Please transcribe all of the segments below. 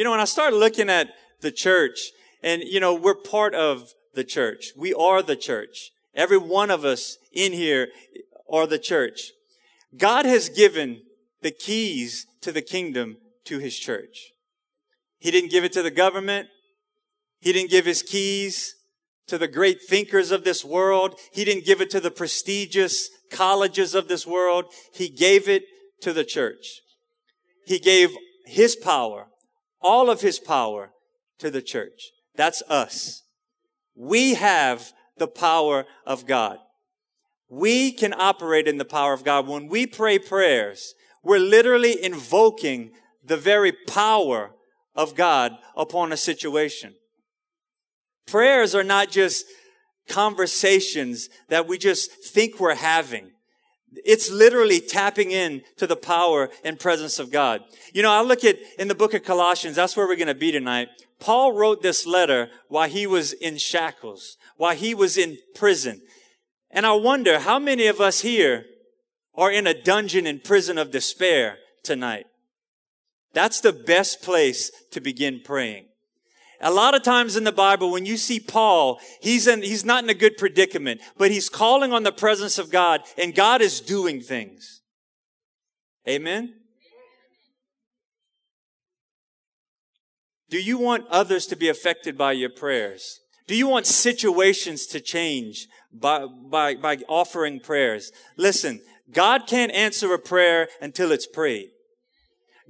You know, when I started looking at the church, and you know, we're part of the church. We are the church. Every one of us in here are the church. God has given the keys to the kingdom to his church. He didn't give it to the government. He didn't give his keys to the great thinkers of this world. He didn't give it to the prestigious colleges of this world. He gave it to the church. He gave his power, all of his power to the church. That's us. We have the power of God. We can operate in the power of God. When we pray prayers, we're literally invoking the very power of God upon a situation. Prayers are not just conversations that we just think we're having. It's literally tapping in to the power and presence of God. You know, I look at in the book of Colossians, that's where we're going to be tonight. Paul wrote this letter while he was in shackles, while he was in prison. And I wonder how many of us here are in a dungeon in prison of despair tonight. That's the best place to begin praying. A lot of times in the Bible, when you see Paul, he's in, he's not in a good predicament, but he's calling on the presence of God and God is doing things. Amen. Do you want others to be affected by your prayers? Do you want situations to change by, by, by offering prayers? Listen, God can't answer a prayer until it's prayed.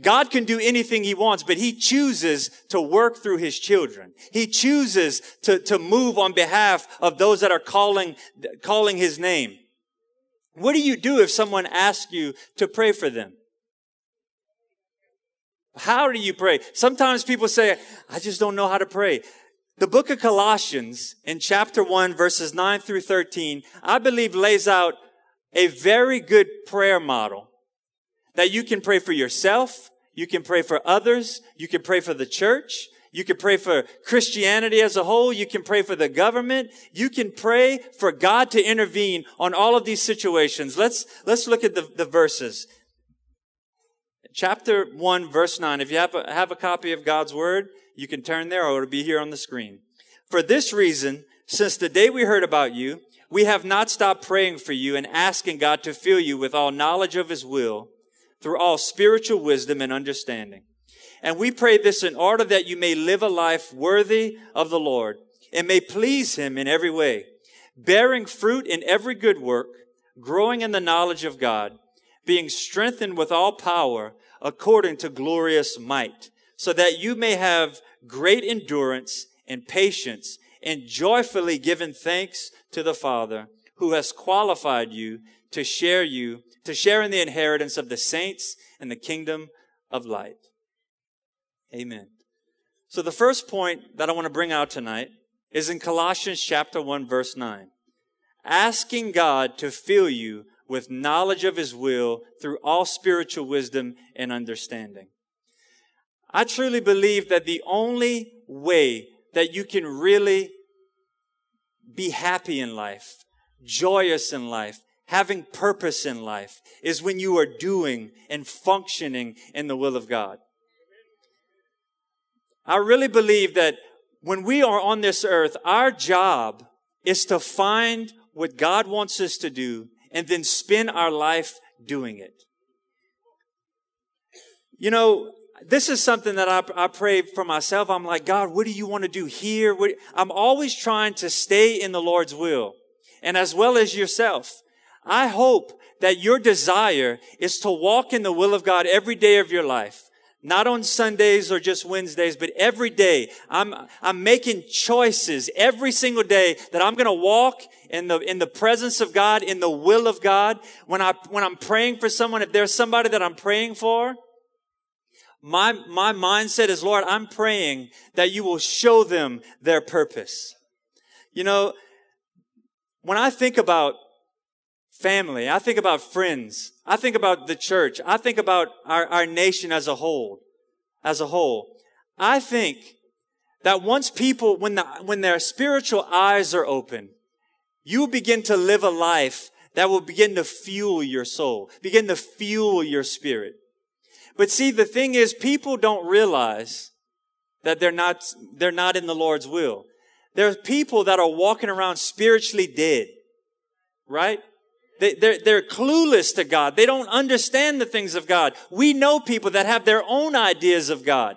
God can do anything he wants, but he chooses to work through his children. He chooses to, to move on behalf of those that are calling, calling his name. What do you do if someone asks you to pray for them? How do you pray? Sometimes people say, I just don't know how to pray. The book of Colossians in chapter 1 verses 9 through 13, I believe lays out a very good prayer model that you can pray for yourself, you can pray for others, you can pray for the church, you can pray for Christianity as a whole. You can pray for the government. You can pray for God to intervene on all of these situations. Let's, let's look at the, the verses. Chapter 1, verse 9. If you have a, have a copy of God's word, you can turn there or it'll be here on the screen. For this reason, since the day we heard about you, we have not stopped praying for you and asking God to fill you with all knowledge of his will through all spiritual wisdom and understanding. And we pray this in order that you may live a life worthy of the Lord and may please him in every way, bearing fruit in every good work, growing in the knowledge of God, being strengthened with all power according to glorious might, so that you may have great endurance and patience and joyfully giving thanks to the Father who has qualified you to share you to share in the inheritance of the saints in the kingdom of light. Amen. So the first point that I want to bring out tonight is in Colossians chapter 1 verse 9. Asking God to fill you with knowledge of his will through all spiritual wisdom and understanding. I truly believe that the only way that you can really be happy in life, joyous in life, having purpose in life is when you are doing and functioning in the will of God. I really believe that when we are on this earth, our job is to find what God wants us to do and then spend our life doing it. You know, this is something that I, I pray for myself. I'm like, God, what do you want to do here? What, I'm always trying to stay in the Lord's will and as well as yourself. I hope that your desire is to walk in the will of God every day of your life. Not on Sundays or just Wednesdays, but every day. I'm, I'm making choices every single day that I'm going to walk in the, in the presence of God, in the will of God. When I, when I'm praying for someone, if there's somebody that I'm praying for, my, my mindset is, Lord, I'm praying that you will show them their purpose. You know, when I think about family. I think about friends. I think about the church. I think about our, our nation as a whole, as a whole. I think that once people, when the, when their spiritual eyes are open, you begin to live a life that will begin to fuel your soul, begin to fuel your spirit. But see, the thing is, people don't realize that they're not, they're not in the Lord's will. There are people that are walking around spiritually dead, right? They, they're, they're clueless to God. They don't understand the things of God. We know people that have their own ideas of God.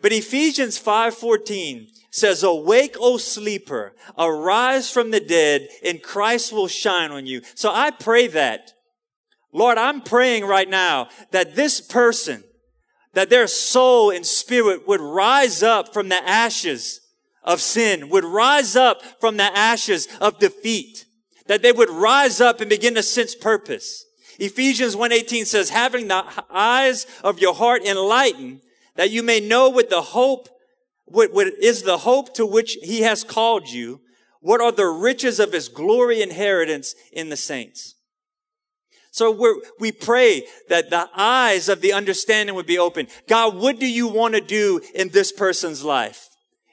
But Ephesians 5:14 says, "Awake, O sleeper, arise from the dead, and Christ will shine on you." So I pray that. Lord, I'm praying right now that this person, that their soul and spirit would rise up from the ashes of sin, would rise up from the ashes of defeat, that they would rise up and begin to sense purpose. Ephesians 1:18 says, "Having the eyes of your heart enlightened, that you may know what the hope, what, what is the hope to which he has called you, what are the riches of his glory inheritance in the saints. So we we pray that the eyes of the understanding would be open. God, what do you want to do in this person's life?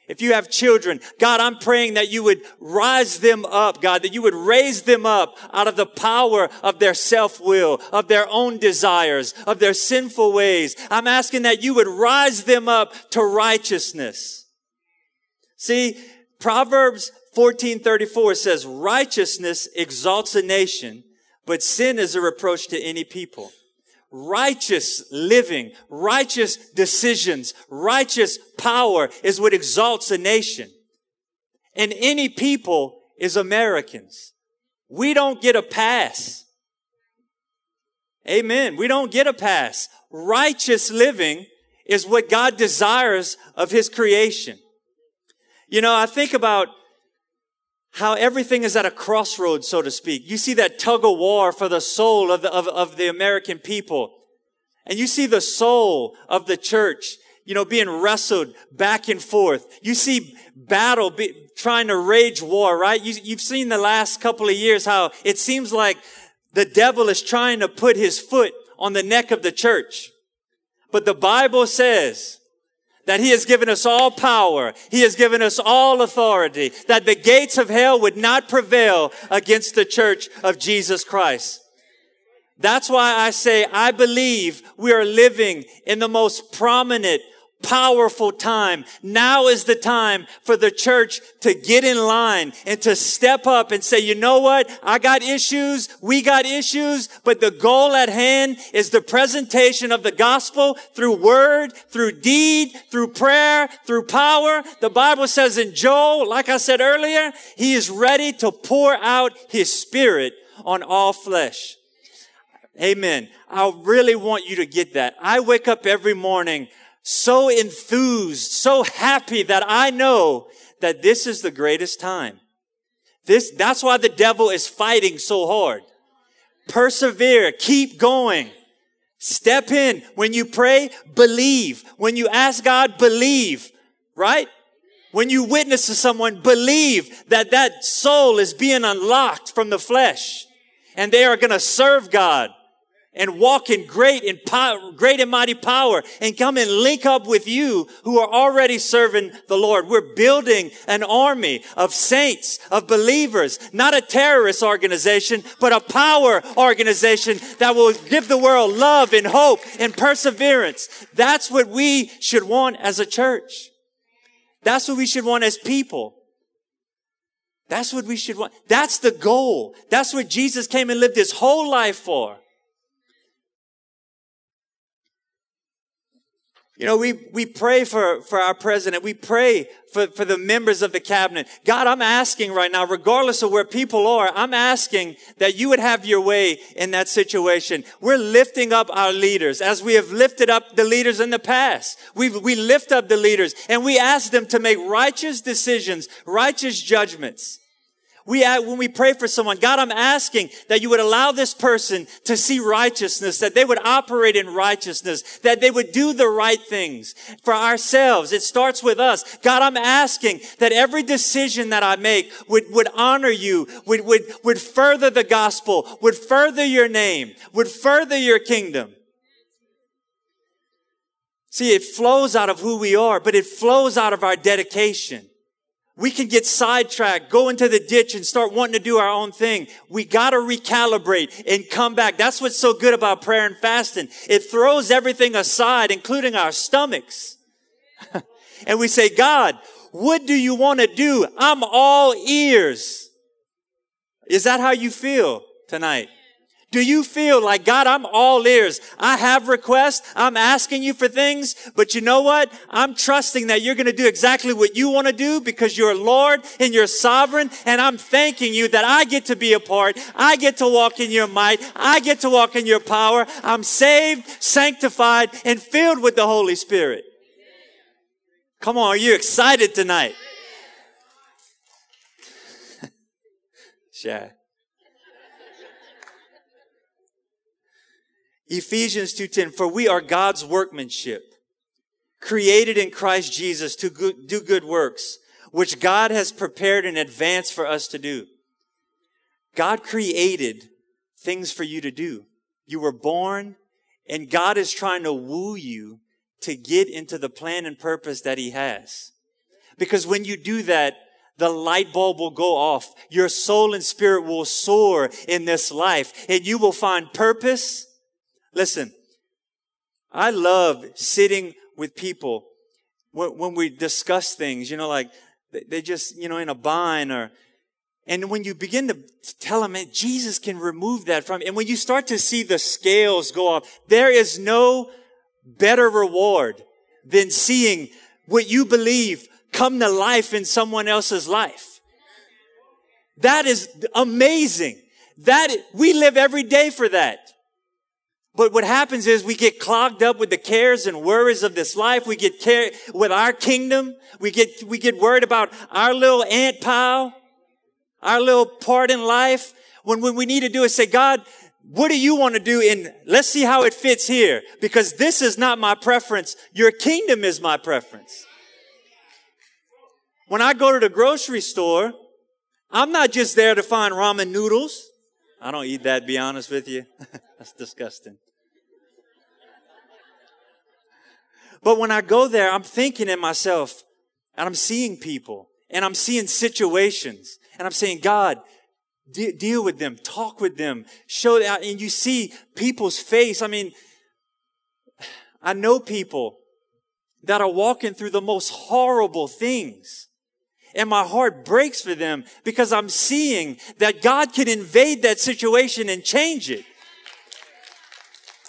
If you have children, God, I'm praying that you would rise them up, God, that you would raise them up out of the power of their self-will, of their own desires, of their sinful ways. I'm asking that you would rise them up to righteousness. See, Proverbs 1434 says, righteousness exalts a nation, but sin is a reproach to any people righteous living, righteous decisions, righteous power is what exalts a nation. And any people is Americans. We don't get a pass. Amen. We don't get a pass. Righteous living is what God desires of his creation. You know, I think about how everything is at a crossroads, so to speak. You see that tug of war for the soul of the, of, of the American people. And you see the soul of the church, you know, being wrestled back and forth. You see battle be, trying to rage war, right? You, you've seen the last couple of years how it seems like the devil is trying to put his foot on the neck of the church. But the Bible says that he has given us all power. He has given us all authority, that the gates of hell would not prevail against the church of Jesus Christ. That's why I say I believe we are living in the most prominent, powerful time. Now is the time for the church to get in line and to step up and say, you know what? I got issues. We got issues, but the goal at hand is the presentation of the gospel through word, through deed, through prayer, through power. The Bible says in Joel, like I said earlier, he is ready to pour out his spirit on all flesh. Amen. I really want you to get that. I wake up every morning so enthused, so happy that I know that this is the greatest time. This, that's why the devil is fighting so hard. Persevere. Keep going. Step in. When you pray, believe. When you ask God, believe. Right? When you witness to someone, believe that that soul is being unlocked from the flesh and they are going to serve God and walk in great and great and mighty power and come and link up with you who are already serving the Lord. We're building an army of saints, of believers, not a terrorist organization, but a power organization that will give the world love and hope and perseverance. That's what we should want as a church. That's what we should want as people. That's what we should want. That's the goal. That's what Jesus came and lived his whole life for. You know, we, we pray for, for our president. We pray for, for the members of the cabinet. God, I'm asking right now, regardless of where people are, I'm asking that you would have your way in that situation. We're lifting up our leaders as we have lifted up the leaders in the past. We, we lift up the leaders and we ask them to make righteous decisions, righteous judgments. We, when we pray for someone, God, I'm asking that you would allow this person to see righteousness, that they would operate in righteousness, that they would do the right things for ourselves. It starts with us. God, I'm asking that every decision that I make would, would honor you, would, would, would further the gospel, would further your name, would further your kingdom. See, it flows out of who we are, but it flows out of our dedication. We can get sidetracked, go into the ditch and start wanting to do our own thing. We gotta recalibrate and come back. That's what's so good about prayer and fasting. It throws everything aside, including our stomachs. and we say, God, what do you want to do? I'm all ears. Is that how you feel tonight? Do you feel like, God, I'm all ears. I have requests. I'm asking you for things, but you know what? I'm trusting that you're going to do exactly what you want to do because you're Lord and you're sovereign. And I'm thanking you that I get to be a part. I get to walk in your might. I get to walk in your power. I'm saved, sanctified, and filled with the Holy Spirit. Come on. Are you excited tonight? yeah. Ephesians 2:10 for we are God's workmanship created in Christ Jesus to do good works which God has prepared in advance for us to do. God created things for you to do. You were born and God is trying to woo you to get into the plan and purpose that he has. Because when you do that, the light bulb will go off. Your soul and spirit will soar in this life and you will find purpose Listen, I love sitting with people when, when we discuss things, you know, like they just, you know, in a bind or, and when you begin to tell them, man, Jesus can remove that from, and when you start to see the scales go off, there is no better reward than seeing what you believe come to life in someone else's life. That is amazing. That, we live every day for that. But what happens is we get clogged up with the cares and worries of this life. We get care with our kingdom. We get, we get worried about our little ant pile, our little part in life. When, when we need to do is say, God, what do you want to do in, let's see how it fits here. Because this is not my preference. Your kingdom is my preference. When I go to the grocery store, I'm not just there to find ramen noodles. I don't eat that, be honest with you. That's disgusting. But when I go there, I'm thinking in myself, and I'm seeing people, and I'm seeing situations, and I'm saying, God, de- deal with them, talk with them, show that, and you see people's face. I mean, I know people that are walking through the most horrible things. And my heart breaks for them because I'm seeing that God can invade that situation and change it.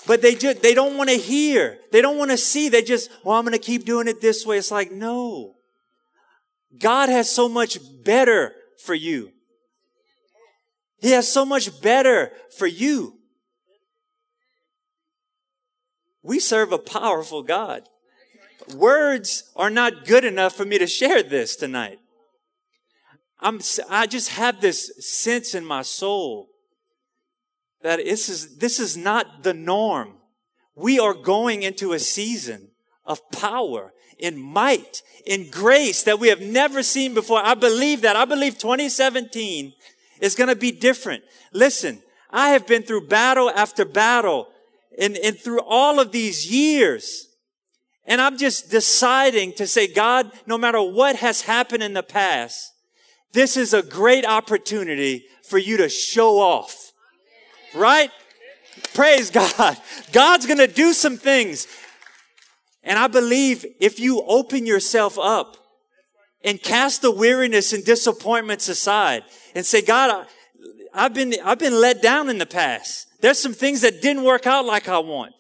But they just, they don't want to hear. They don't want to see. They just, well, I'm going to keep doing it this way. It's like, no. God has so much better for you. He has so much better for you. We serve a powerful God. Words are not good enough for me to share this tonight. I'm, I just have this sense in my soul that this is, this is not the norm. We are going into a season of power in might, in grace that we have never seen before. I believe that. I believe 2017 is going to be different. Listen, I have been through battle after battle and, and through all of these years. And I'm just deciding to say, God, no matter what has happened in the past, this is a great opportunity for you to show off right? Praise God. God's going to do some things. And I believe if you open yourself up and cast the weariness and disappointments aside and say, God, I, have been, I've been let down in the past. There's some things that didn't work out like I want.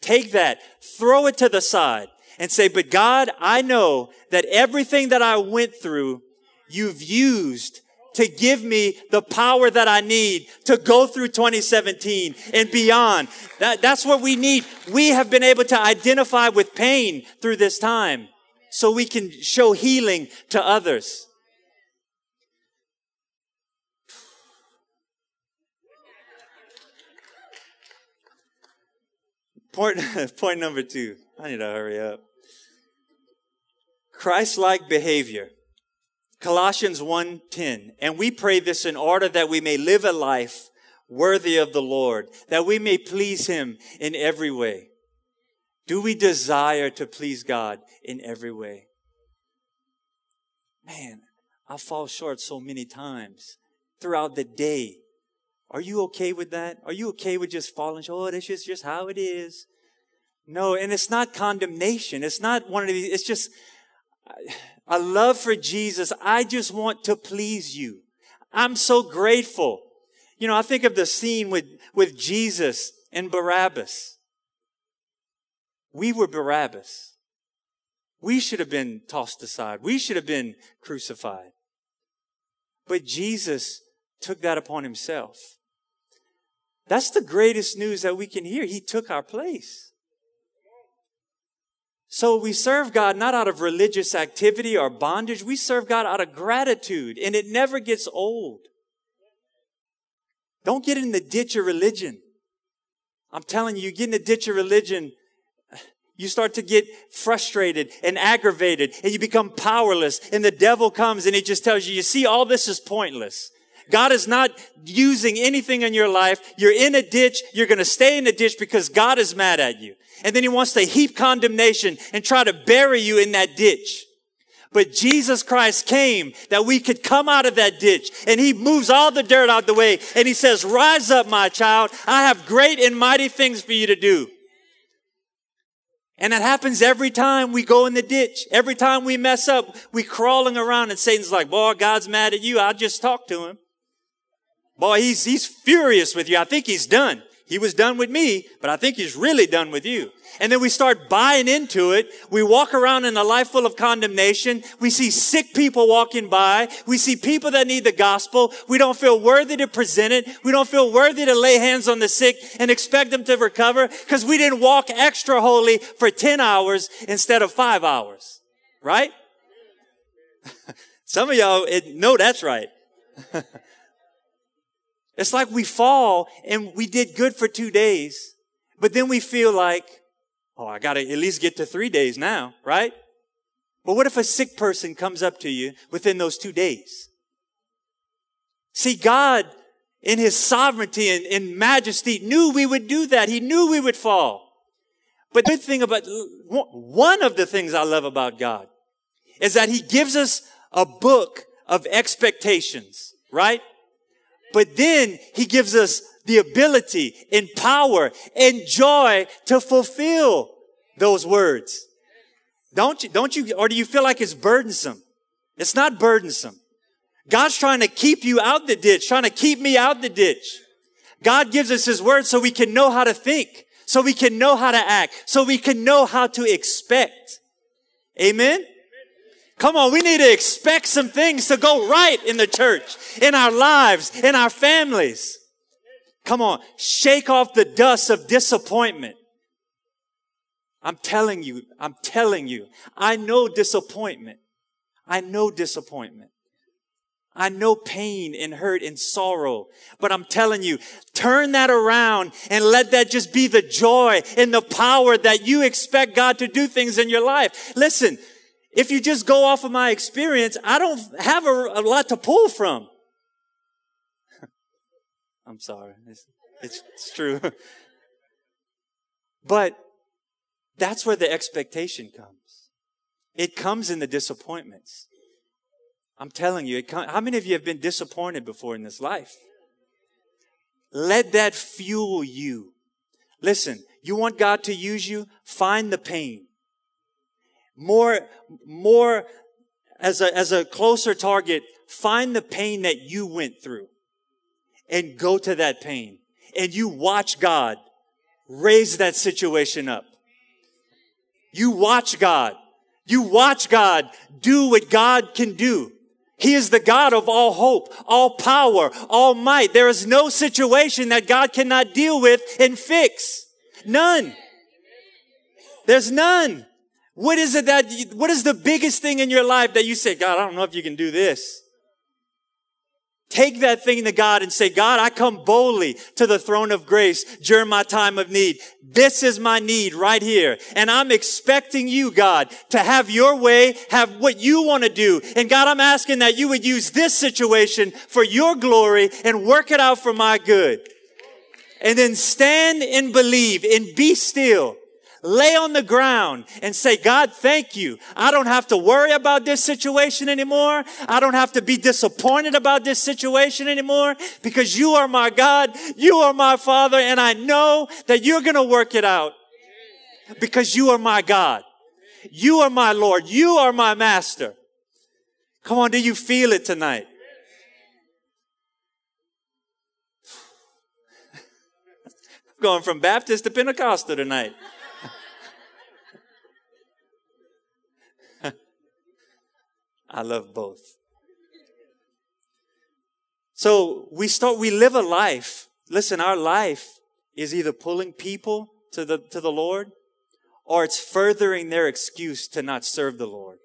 Take that, throw it to the side and say, but God, I know that everything that I went through, you've used to give me the power that I need to go through 2017 and beyond. That, that's what we need. We have been able to identify with pain through this time so we can show healing to others. Point, point number two. I need to hurry up. Christ-like behavior. Colossians 1:10. And we pray this in order that we may live a life worthy of the Lord, that we may please him in every way. Do we desire to please God in every way? Man, I fall short so many times throughout the day. Are you okay with that? Are you okay with just falling short? Oh, this is just how it is. No, and it's not condemnation. It's not one of these, it's just a love for Jesus. I just want to please you. I'm so grateful. You know, I think of the scene with, with Jesus and Barabbas. We were Barabbas. We should have been tossed aside. We should have been crucified. But Jesus took that upon himself. That's the greatest news that we can hear. He took our place. So we serve God not out of religious activity or bondage. We serve God out of gratitude and it never gets old. Don't get in the ditch of religion. I'm telling you, you get in the ditch of religion, you start to get frustrated and aggravated and you become powerless and the devil comes and he just tells you, you see, all this is pointless. God is not using anything in your life. You're in a ditch. You're going to stay in a ditch because God is mad at you. And then he wants to heap condemnation and try to bury you in that ditch. But Jesus Christ came that we could come out of that ditch and he moves all the dirt out the way and he says, rise up, my child. I have great and mighty things for you to do. And that happens every time we go in the ditch. Every time we mess up, we crawling around and Satan's like, boy, God's mad at you. I just talked to him. Boy, he's, he's furious with you. I think he's done. He was done with me, but I think he's really done with you. And then we start buying into it. We walk around in a life full of condemnation. We see sick people walking by. We see people that need the gospel. We don't feel worthy to present it. We don't feel worthy to lay hands on the sick and expect them to recover because we didn't walk extra holy for 10 hours instead of five hours. Right? Some of y'all know that's right. It's like we fall and we did good for two days, but then we feel like, oh, I gotta at least get to three days now, right? But what if a sick person comes up to you within those two days? See, God, in His sovereignty and, and majesty, knew we would do that. He knew we would fall. But the good thing about, one of the things I love about God is that He gives us a book of expectations, right? But then he gives us the ability and power and joy to fulfill those words. Don't you, don't you, or do you feel like it's burdensome? It's not burdensome. God's trying to keep you out the ditch, trying to keep me out the ditch. God gives us his word so we can know how to think, so we can know how to act, so we can know how to expect. Amen? Come on, we need to expect some things to go right in the church, in our lives, in our families. Come on, shake off the dust of disappointment. I'm telling you, I'm telling you, I know disappointment. I know disappointment. I know pain and hurt and sorrow, but I'm telling you, turn that around and let that just be the joy and the power that you expect God to do things in your life. Listen, if you just go off of my experience, I don't have a, a lot to pull from. I'm sorry. It's, it's, it's true. but that's where the expectation comes. It comes in the disappointments. I'm telling you, com- how many of you have been disappointed before in this life? Let that fuel you. Listen, you want God to use you? Find the pain more, more as a, as a closer target, find the pain that you went through and go to that pain and you watch God raise that situation up. You watch God. You watch God do what God can do. He is the God of all hope, all power, all might. There is no situation that God cannot deal with and fix. None. There's none. What is it that, you, what is the biggest thing in your life that you say, God, I don't know if you can do this. Take that thing to God and say, God, I come boldly to the throne of grace during my time of need. This is my need right here. And I'm expecting you, God, to have your way, have what you want to do. And God, I'm asking that you would use this situation for your glory and work it out for my good. And then stand and believe and be still lay on the ground and say, God, thank you. I don't have to worry about this situation anymore. I don't have to be disappointed about this situation anymore because you are my God. You are my Father. And I know that you're going to work it out. because you are my God. You are my Lord. You are my master. Come on, do you feel it tonight? going from Baptist to Pentecostal tonight. I love both. So we start, we live a life. Listen, our life is either pulling people to the, to the Lord or it's furthering their excuse to not serve the Lord.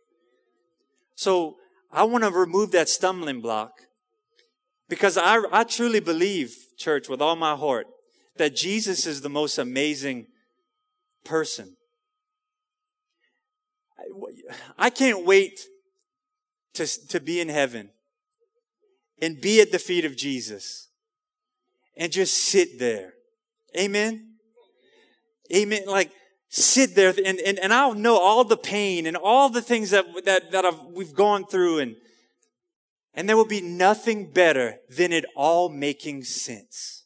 So I want to remove that stumbling block because I, I truly believe, church, with all my heart, that Jesus is the most amazing person. I can't wait to, to be in heaven and be at the feet of Jesus and just sit there. Amen. Amen. Like sit there and, and, and I'll know all the pain and all the things that, that, that I've, we've gone through and, and there will be nothing better than it all making sense.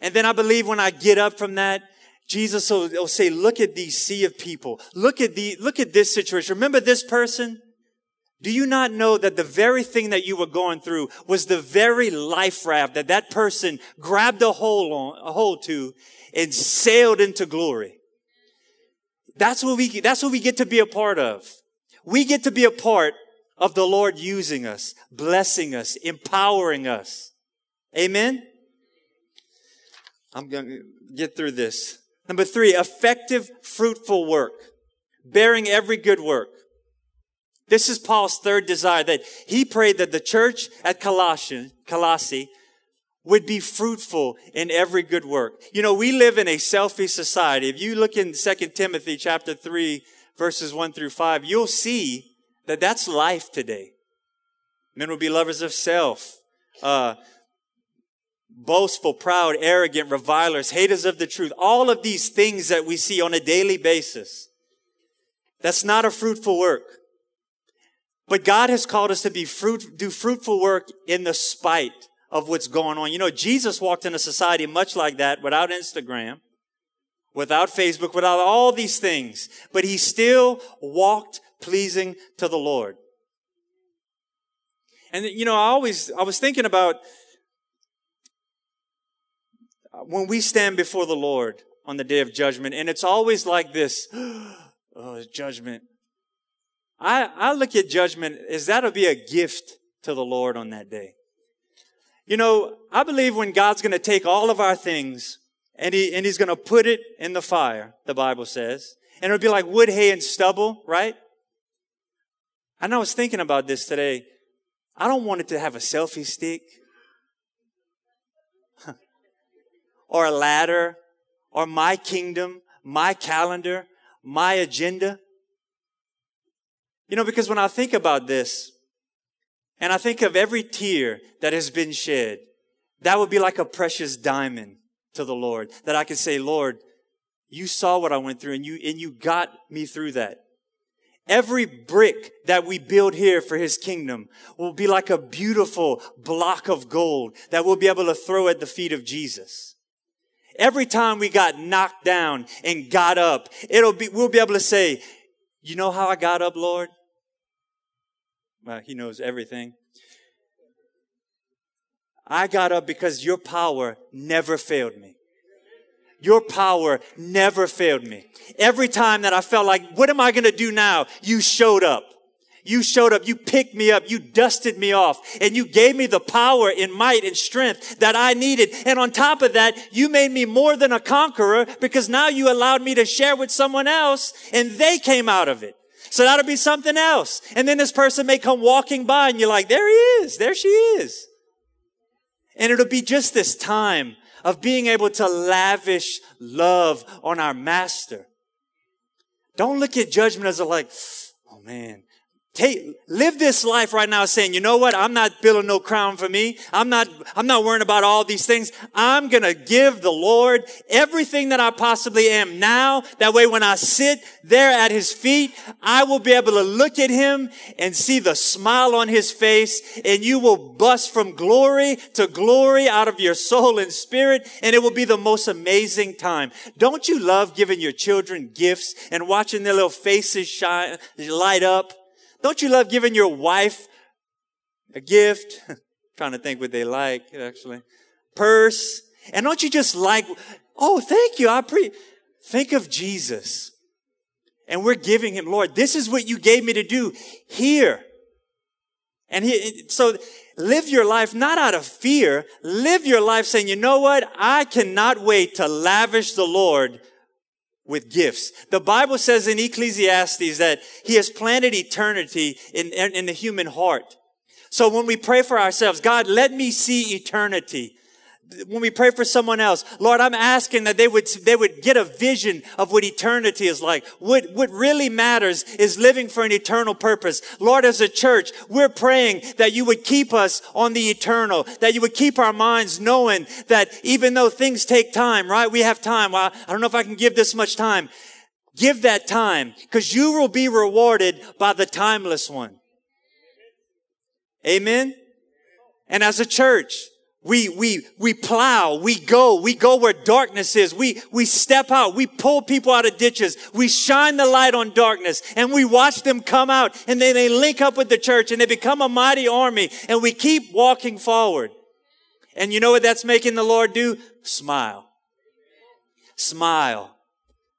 And then I believe when I get up from that, Jesus will, will say, look at these sea of people. Look at the, look at this situation. Remember this person? Do you not know that the very thing that you were going through was the very life raft that that person grabbed a hold on, a hold to and sailed into glory? That's what we, that's what we get to be a part of. We get to be a part of the Lord using us, blessing us, empowering us. Amen? I'm going to get through this. Number three, effective, fruitful work. Bearing every good work. This is Paul's third desire that he prayed that the church at Colossae, Colossae would be fruitful in every good work. You know, we live in a selfish society. If you look in 2 Timothy chapter 3 verses 1 through 5, you'll see that that's life today. Men will be lovers of self, uh, boastful, proud, arrogant, revilers, haters of the truth. All of these things that we see on a daily basis. That's not a fruitful work. But God has called us to be fruit, do fruitful work in the spite of what's going on. You know, Jesus walked in a society much like that without Instagram, without Facebook, without all these things, but he still walked pleasing to the Lord. And you know, I always, I was thinking about when we stand before the Lord on the day of judgment, and it's always like this, oh, judgment. I, I look at judgment as that'll be a gift to the Lord on that day. You know, I believe when God's going to take all of our things and he, and he's going to put it in the fire, the Bible says, and it'll be like wood, hay, and stubble, right? And I was thinking about this today. I don't want it to have a selfie stick or a ladder or my kingdom, my calendar, my agenda. You know, because when I think about this, and I think of every tear that has been shed, that would be like a precious diamond to the Lord. That I can say, Lord, you saw what I went through and you, and you got me through that. Every brick that we build here for his kingdom will be like a beautiful block of gold that we'll be able to throw at the feet of Jesus. Every time we got knocked down and got up, it'll be, we'll be able to say, you know how I got up, Lord? Well, he knows everything. I got up because your power never failed me. Your power never failed me. Every time that I felt like, what am I going to do now? You showed up. You showed up. You picked me up. You dusted me off and you gave me the power and might and strength that I needed. And on top of that, you made me more than a conqueror because now you allowed me to share with someone else and they came out of it. So that'll be something else. And then this person may come walking by and you're like, there he is. There she is. And it'll be just this time of being able to lavish love on our master. Don't look at judgment as a like, oh man, Take, live this life right now saying, you know what? I'm not building no crown for me. I'm not, I'm not worrying about all these things. I'm going to give the Lord everything that I possibly am now. That way, when I sit there at his feet, I will be able to look at him and see the smile on his face and you will bust from glory to glory out of your soul and spirit. And it will be the most amazing time. Don't you love giving your children gifts and watching their little faces shine, light up? Don't you love giving your wife a gift? trying to think what they like, actually. Purse. And don't you just like, oh, thank you. I pre, think of Jesus. And we're giving him, Lord, this is what you gave me to do here. And he, so live your life not out of fear. Live your life saying, you know what? I cannot wait to lavish the Lord with gifts. The Bible says in Ecclesiastes that he has planted eternity in, in, in, the human heart. So when we pray for ourselves, God, let me see eternity when we pray for someone else, Lord, I'm asking that they would, they would get a vision of what eternity is like. What, what really matters is living for an eternal purpose. Lord, as a church, we're praying that you would keep us on the eternal, that you would keep our minds knowing that even though things take time, right? We have time. Well, I don't know if I can give this much time. Give that time because you will be rewarded by the timeless one. Amen. And as a church, we, we, we plow, we go, we go where darkness is. We, we step out, we pull people out of ditches. We shine the light on darkness and we watch them come out and then they link up with the church and they become a mighty army and we keep walking forward. And you know what that's making the Lord do? Smile. Smile.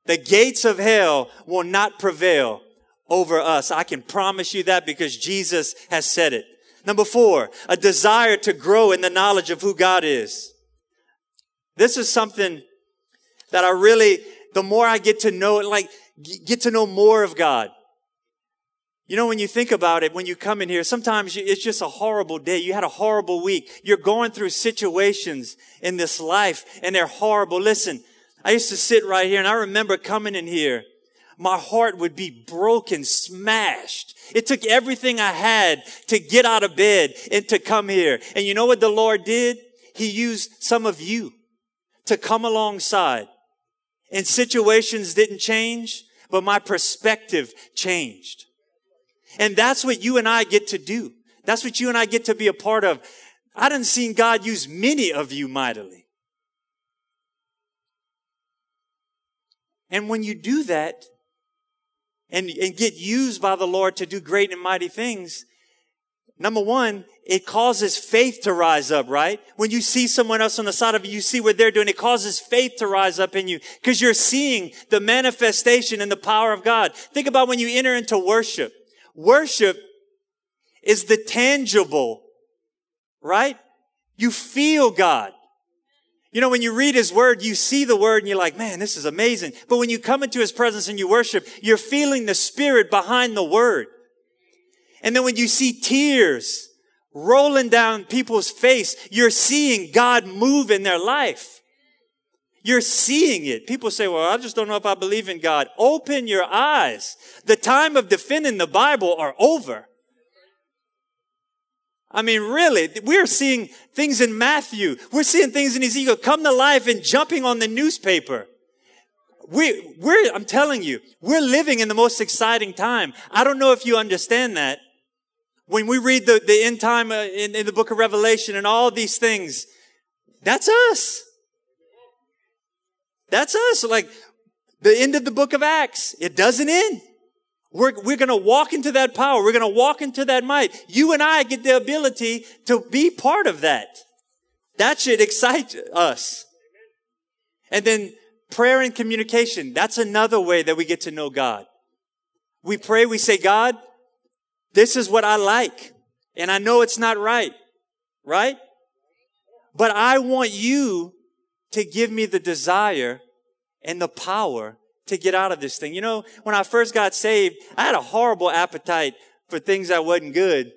The gates of hell will not prevail over us. I can promise you that because Jesus has said it. Number four, a desire to grow in the knowledge of who God is. This is something that I really, the more I get to know it, like get to know more of God. You know, when you think about it, when you come in here, sometimes it's just a horrible day. You had a horrible week. You're going through situations in this life and they're horrible. Listen, I used to sit right here and I remember coming in here my heart would be broken, smashed. It took everything I had to get out of bed and to come here. And you know what the Lord did? He used some of you to come alongside. And situations didn't change, but my perspective changed. And that's what you and I get to do. That's what you and I get to be a part of. I didn't see God use many of you mightily. And when you do that, and, and get used by the Lord to do great and mighty things, number one, it causes faith to rise up, right? When you see someone else on the side of you, you see what they're doing. It causes faith to rise up in you because you're seeing the manifestation and the power of God. Think about when you enter into worship. Worship is the tangible, right? You feel God. You know, when you read his word, you see the word and you're like, man, this is amazing. But when you come into his presence and you worship, you're feeling the spirit behind the word. And then when you see tears rolling down people's face, you're seeing God move in their life. You're seeing it. People say, well, I just don't know if I believe in God. Open your eyes. The time of defending the Bible are over. I mean, really, we're seeing things in Matthew. We're seeing things in Ezekiel come to life and jumping on the newspaper. We, we're, I'm telling you, we're living in the most exciting time. I don't know if you understand that. When we read the, the end time uh, in, in the book of Revelation and all these things, that's us. That's us. Like the end of the book of Acts, it doesn't end. We're, we're going to walk into that power. We're going to walk into that might. You and I get the ability to be part of that. That should excite us. And then prayer and communication. That's another way that we get to know God. We pray, we say, God, this is what I like. And I know it's not right. Right? But I want you to give me the desire and the power to get out of this thing. You know, when I first got saved, I had a horrible appetite for things that wasn't good,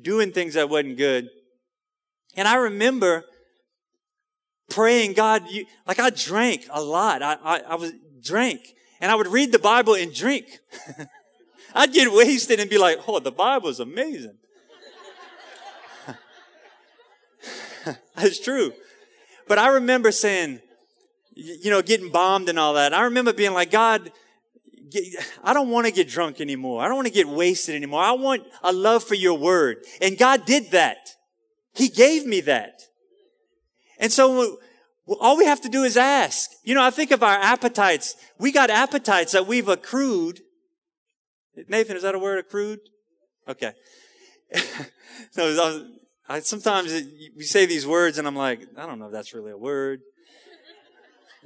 doing things that wasn't good. And I remember praying, God, you, like I drank a lot. I, I, I was drank and I would read the Bible and drink. I'd get wasted and be like, oh, the Bible's amazing. That's true. But I remember saying, you know, getting bombed and all that. I remember being like, God, I don't want to get drunk anymore. I don't want to get wasted anymore. I want a love for your word. And God did that. He gave me that. And so all we have to do is ask. You know, I think of our appetites. We got appetites that we've accrued. Nathan, is that a word, accrued? Okay. so I, sometimes we say these words and I'm like, I don't know if that's really a word.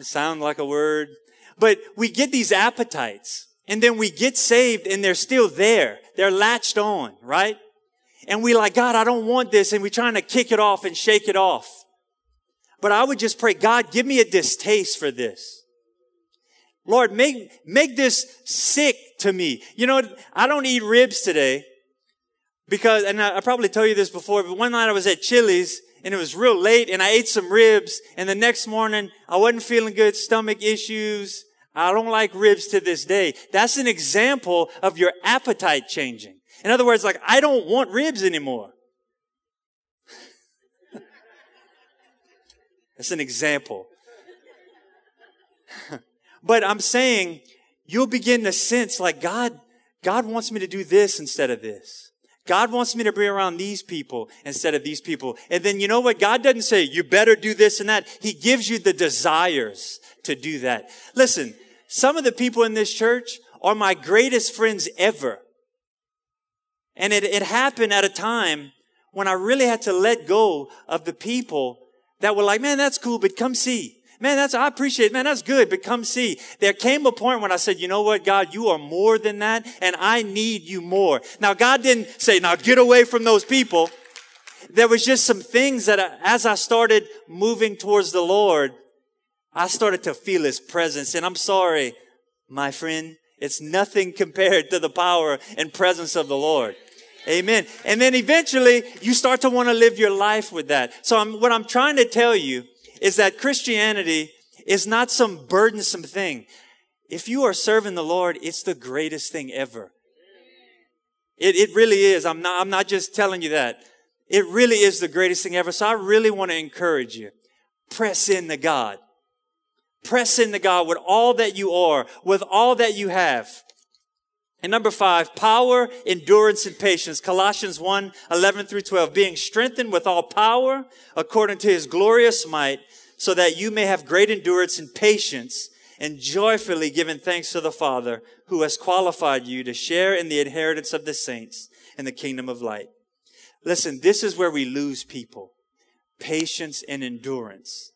It sounds like a word. But we get these appetites and then we get saved and they're still there. They're latched on, right? And we like, God, I don't want this. And we're trying to kick it off and shake it off. But I would just pray, God, give me a distaste for this. Lord, make, make this sick to me. You know, I don't eat ribs today because, and I, I probably told you this before, but one night I was at Chili's and it was real late and I ate some ribs and the next morning I wasn't feeling good, stomach issues. I don't like ribs to this day. That's an example of your appetite changing. In other words, like, I don't want ribs anymore. That's an example. but I'm saying you'll begin to sense like God, God wants me to do this instead of this. God wants me to be around these people instead of these people. And then you know what? God doesn't say, you better do this and that. He gives you the desires to do that. Listen, some of the people in this church are my greatest friends ever. And it, it happened at a time when I really had to let go of the people that were like, man, that's cool, but come see. Man, that's, I appreciate it. Man, that's good, but come see. There came a point when I said, you know what, God, you are more than that, and I need you more. Now, God didn't say, now get away from those people. There was just some things that I, as I started moving towards the Lord, I started to feel His presence. And I'm sorry, my friend, it's nothing compared to the power and presence of the Lord. Amen. And then eventually you start to want to live your life with that. So I'm, what I'm trying to tell you is that Christianity is not some burdensome thing. If you are serving the Lord, it's the greatest thing ever. It, it really is. I'm not, I'm not just telling you that. It really is the greatest thing ever. So I really want to encourage you. Press in into God. Press in into God with all that you are, with all that you have. And number five, power, endurance, and patience. Colossians 1, 11 through 12. Being strengthened with all power according to his glorious might, so that you may have great endurance and patience, and joyfully giving thanks to the Father who has qualified you to share in the inheritance of the saints in the kingdom of light. Listen, this is where we lose people. Patience and endurance.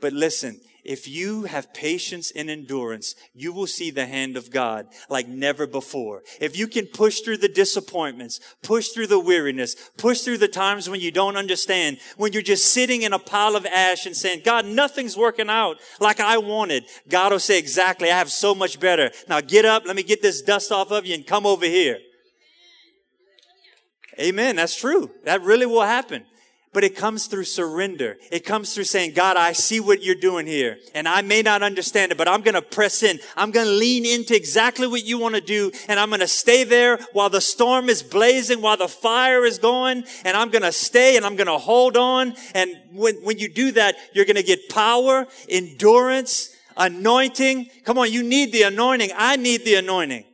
But listen, if you have patience and endurance, you will see the hand of God like never before. If you can push through the disappointments, push through the weariness, push through the times when you don't understand, when you're just sitting in a pile of ash and saying, God, nothing's working out like I wanted. God will say, exactly, I have so much better. Now get up, let me get this dust off of you and come over here. Amen. That's true. That really will happen. But it comes through surrender. It comes through saying, God, I see what you're doing here. And I may not understand it, but I'm going to press in. I'm going to lean into exactly what you want to do. And I'm going to stay there while the storm is blazing, while the fire is going. And I'm going to stay and I'm going to hold on. And when, when you do that, you're going to get power, endurance, anointing. Come on, you need the anointing. I need the anointing.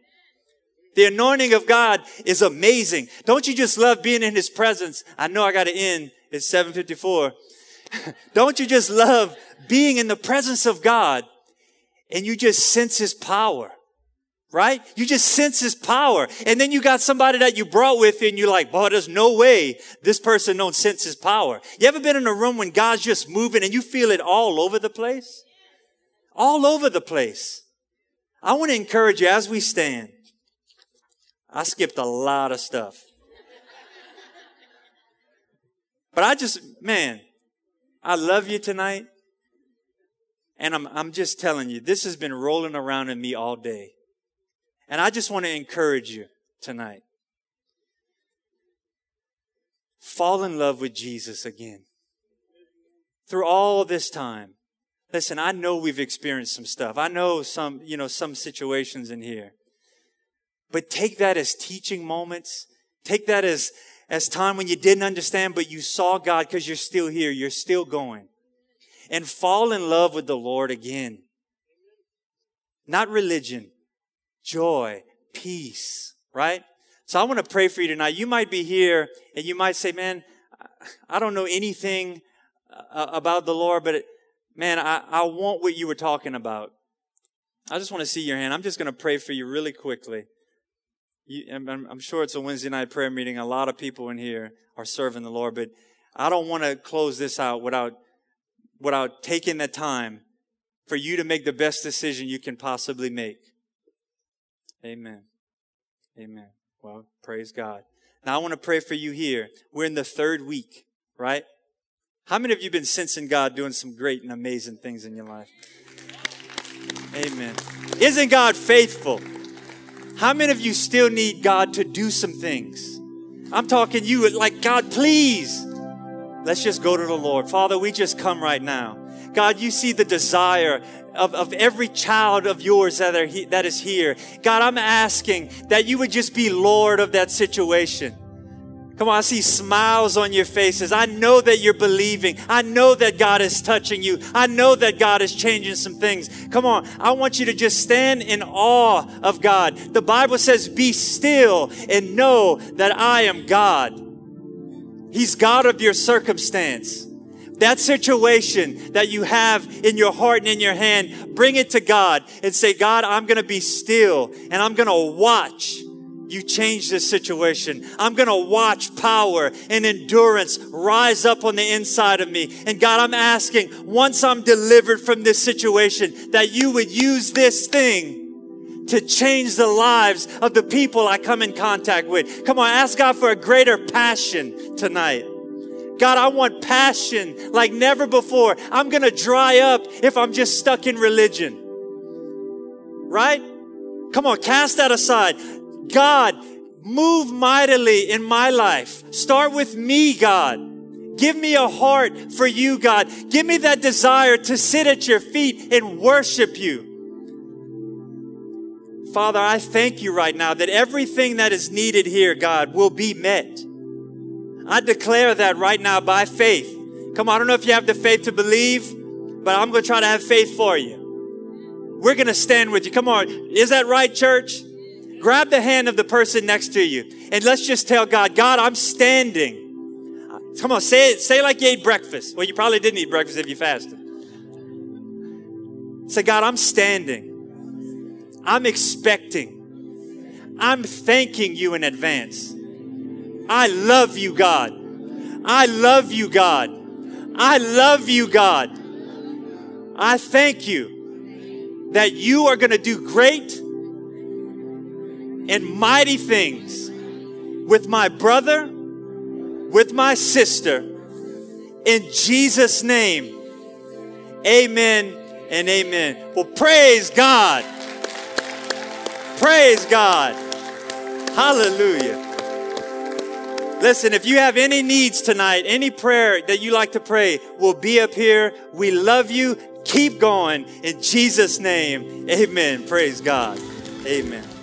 The anointing of God is amazing. Don't you just love being in His presence? I know I got to end it's 754. Don't you just love being in the presence of God and you just sense his power? Right? You just sense his power. And then you got somebody that you brought with you and you're like, boy, there's no way this person don't sense his power. You ever been in a room when God's just moving and you feel it all over the place? All over the place. I want to encourage you as we stand. I skipped a lot of stuff. But I just, man, I love you tonight. And I'm, I'm just telling you, this has been rolling around in me all day. And I just want to encourage you tonight. Fall in love with Jesus again. Through all this time. Listen, I know we've experienced some stuff. I know some, you know, some situations in here. But take that as teaching moments. Take that as, as time when you didn't understand, but you saw God because you're still here. You're still going. And fall in love with the Lord again. Not religion, joy, peace, right? So I want to pray for you tonight. You might be here and you might say, man, I don't know anything uh, about the Lord, but man, I, I want what you were talking about. I just want to see your hand. I'm just going to pray for you really quickly. I'm sure it's a Wednesday night prayer meeting. A lot of people in here are serving the Lord, but I don't want to close this out without, without taking the time for you to make the best decision you can possibly make. Amen. Amen. Well, praise God. Now I want to pray for you here. We're in the third week, right? How many of you been sensing God doing some great and amazing things in your life? Amen. Isn't God faithful? How many of you still need God to do some things? I'm talking you like, God, please. Let's just go to the Lord. Father, we just come right now. God, you see the desire of, of every child of yours that, are he, that is here. God, I'm asking that you would just be Lord of that situation. Come on, I see smiles on your faces. I know that you're believing. I know that God is touching you. I know that God is changing some things. Come on, I want you to just stand in awe of God. The Bible says, Be still and know that I am God. He's God of your circumstance. That situation that you have in your heart and in your hand, bring it to God and say, God, I'm going to be still and I'm going to watch you change this situation. I'm going to watch power and endurance rise up on the inside of me. And God, I'm asking once I'm delivered from this situation that you would use this thing to change the lives of the people I come in contact with. Come on, ask God for a greater passion tonight. God, I want passion like never before. I'm going to dry up if I'm just stuck in religion. Right? Come on, cast that aside. God, move mightily in my life. Start with me, God. Give me a heart for you, God. Give me that desire to sit at your feet and worship you. Father, I thank you right now that everything that is needed here, God, will be met. I declare that right now by faith. Come on, I don't know if you have the faith to believe, but I'm going to try to have faith for you. We're going to stand with you. Come on. Is that right, church? Grab the hand of the person next to you and let's just tell God, God, I'm standing. Come on, say it. Say it like you ate breakfast. Well, you probably didn't eat breakfast if you fasted. Say, God, I'm standing. I'm expecting. I'm thanking you in advance. I love you, God. I love you, God. I love you, God. I thank you that you are going to do great and mighty things with my brother, with my sister. In Jesus' name, amen and amen. Well, praise God. Praise God. Hallelujah. Listen, if you have any needs tonight, any prayer that you like to pray, we'll be up here. We love you. Keep going. In Jesus' name, amen. Praise God. Amen.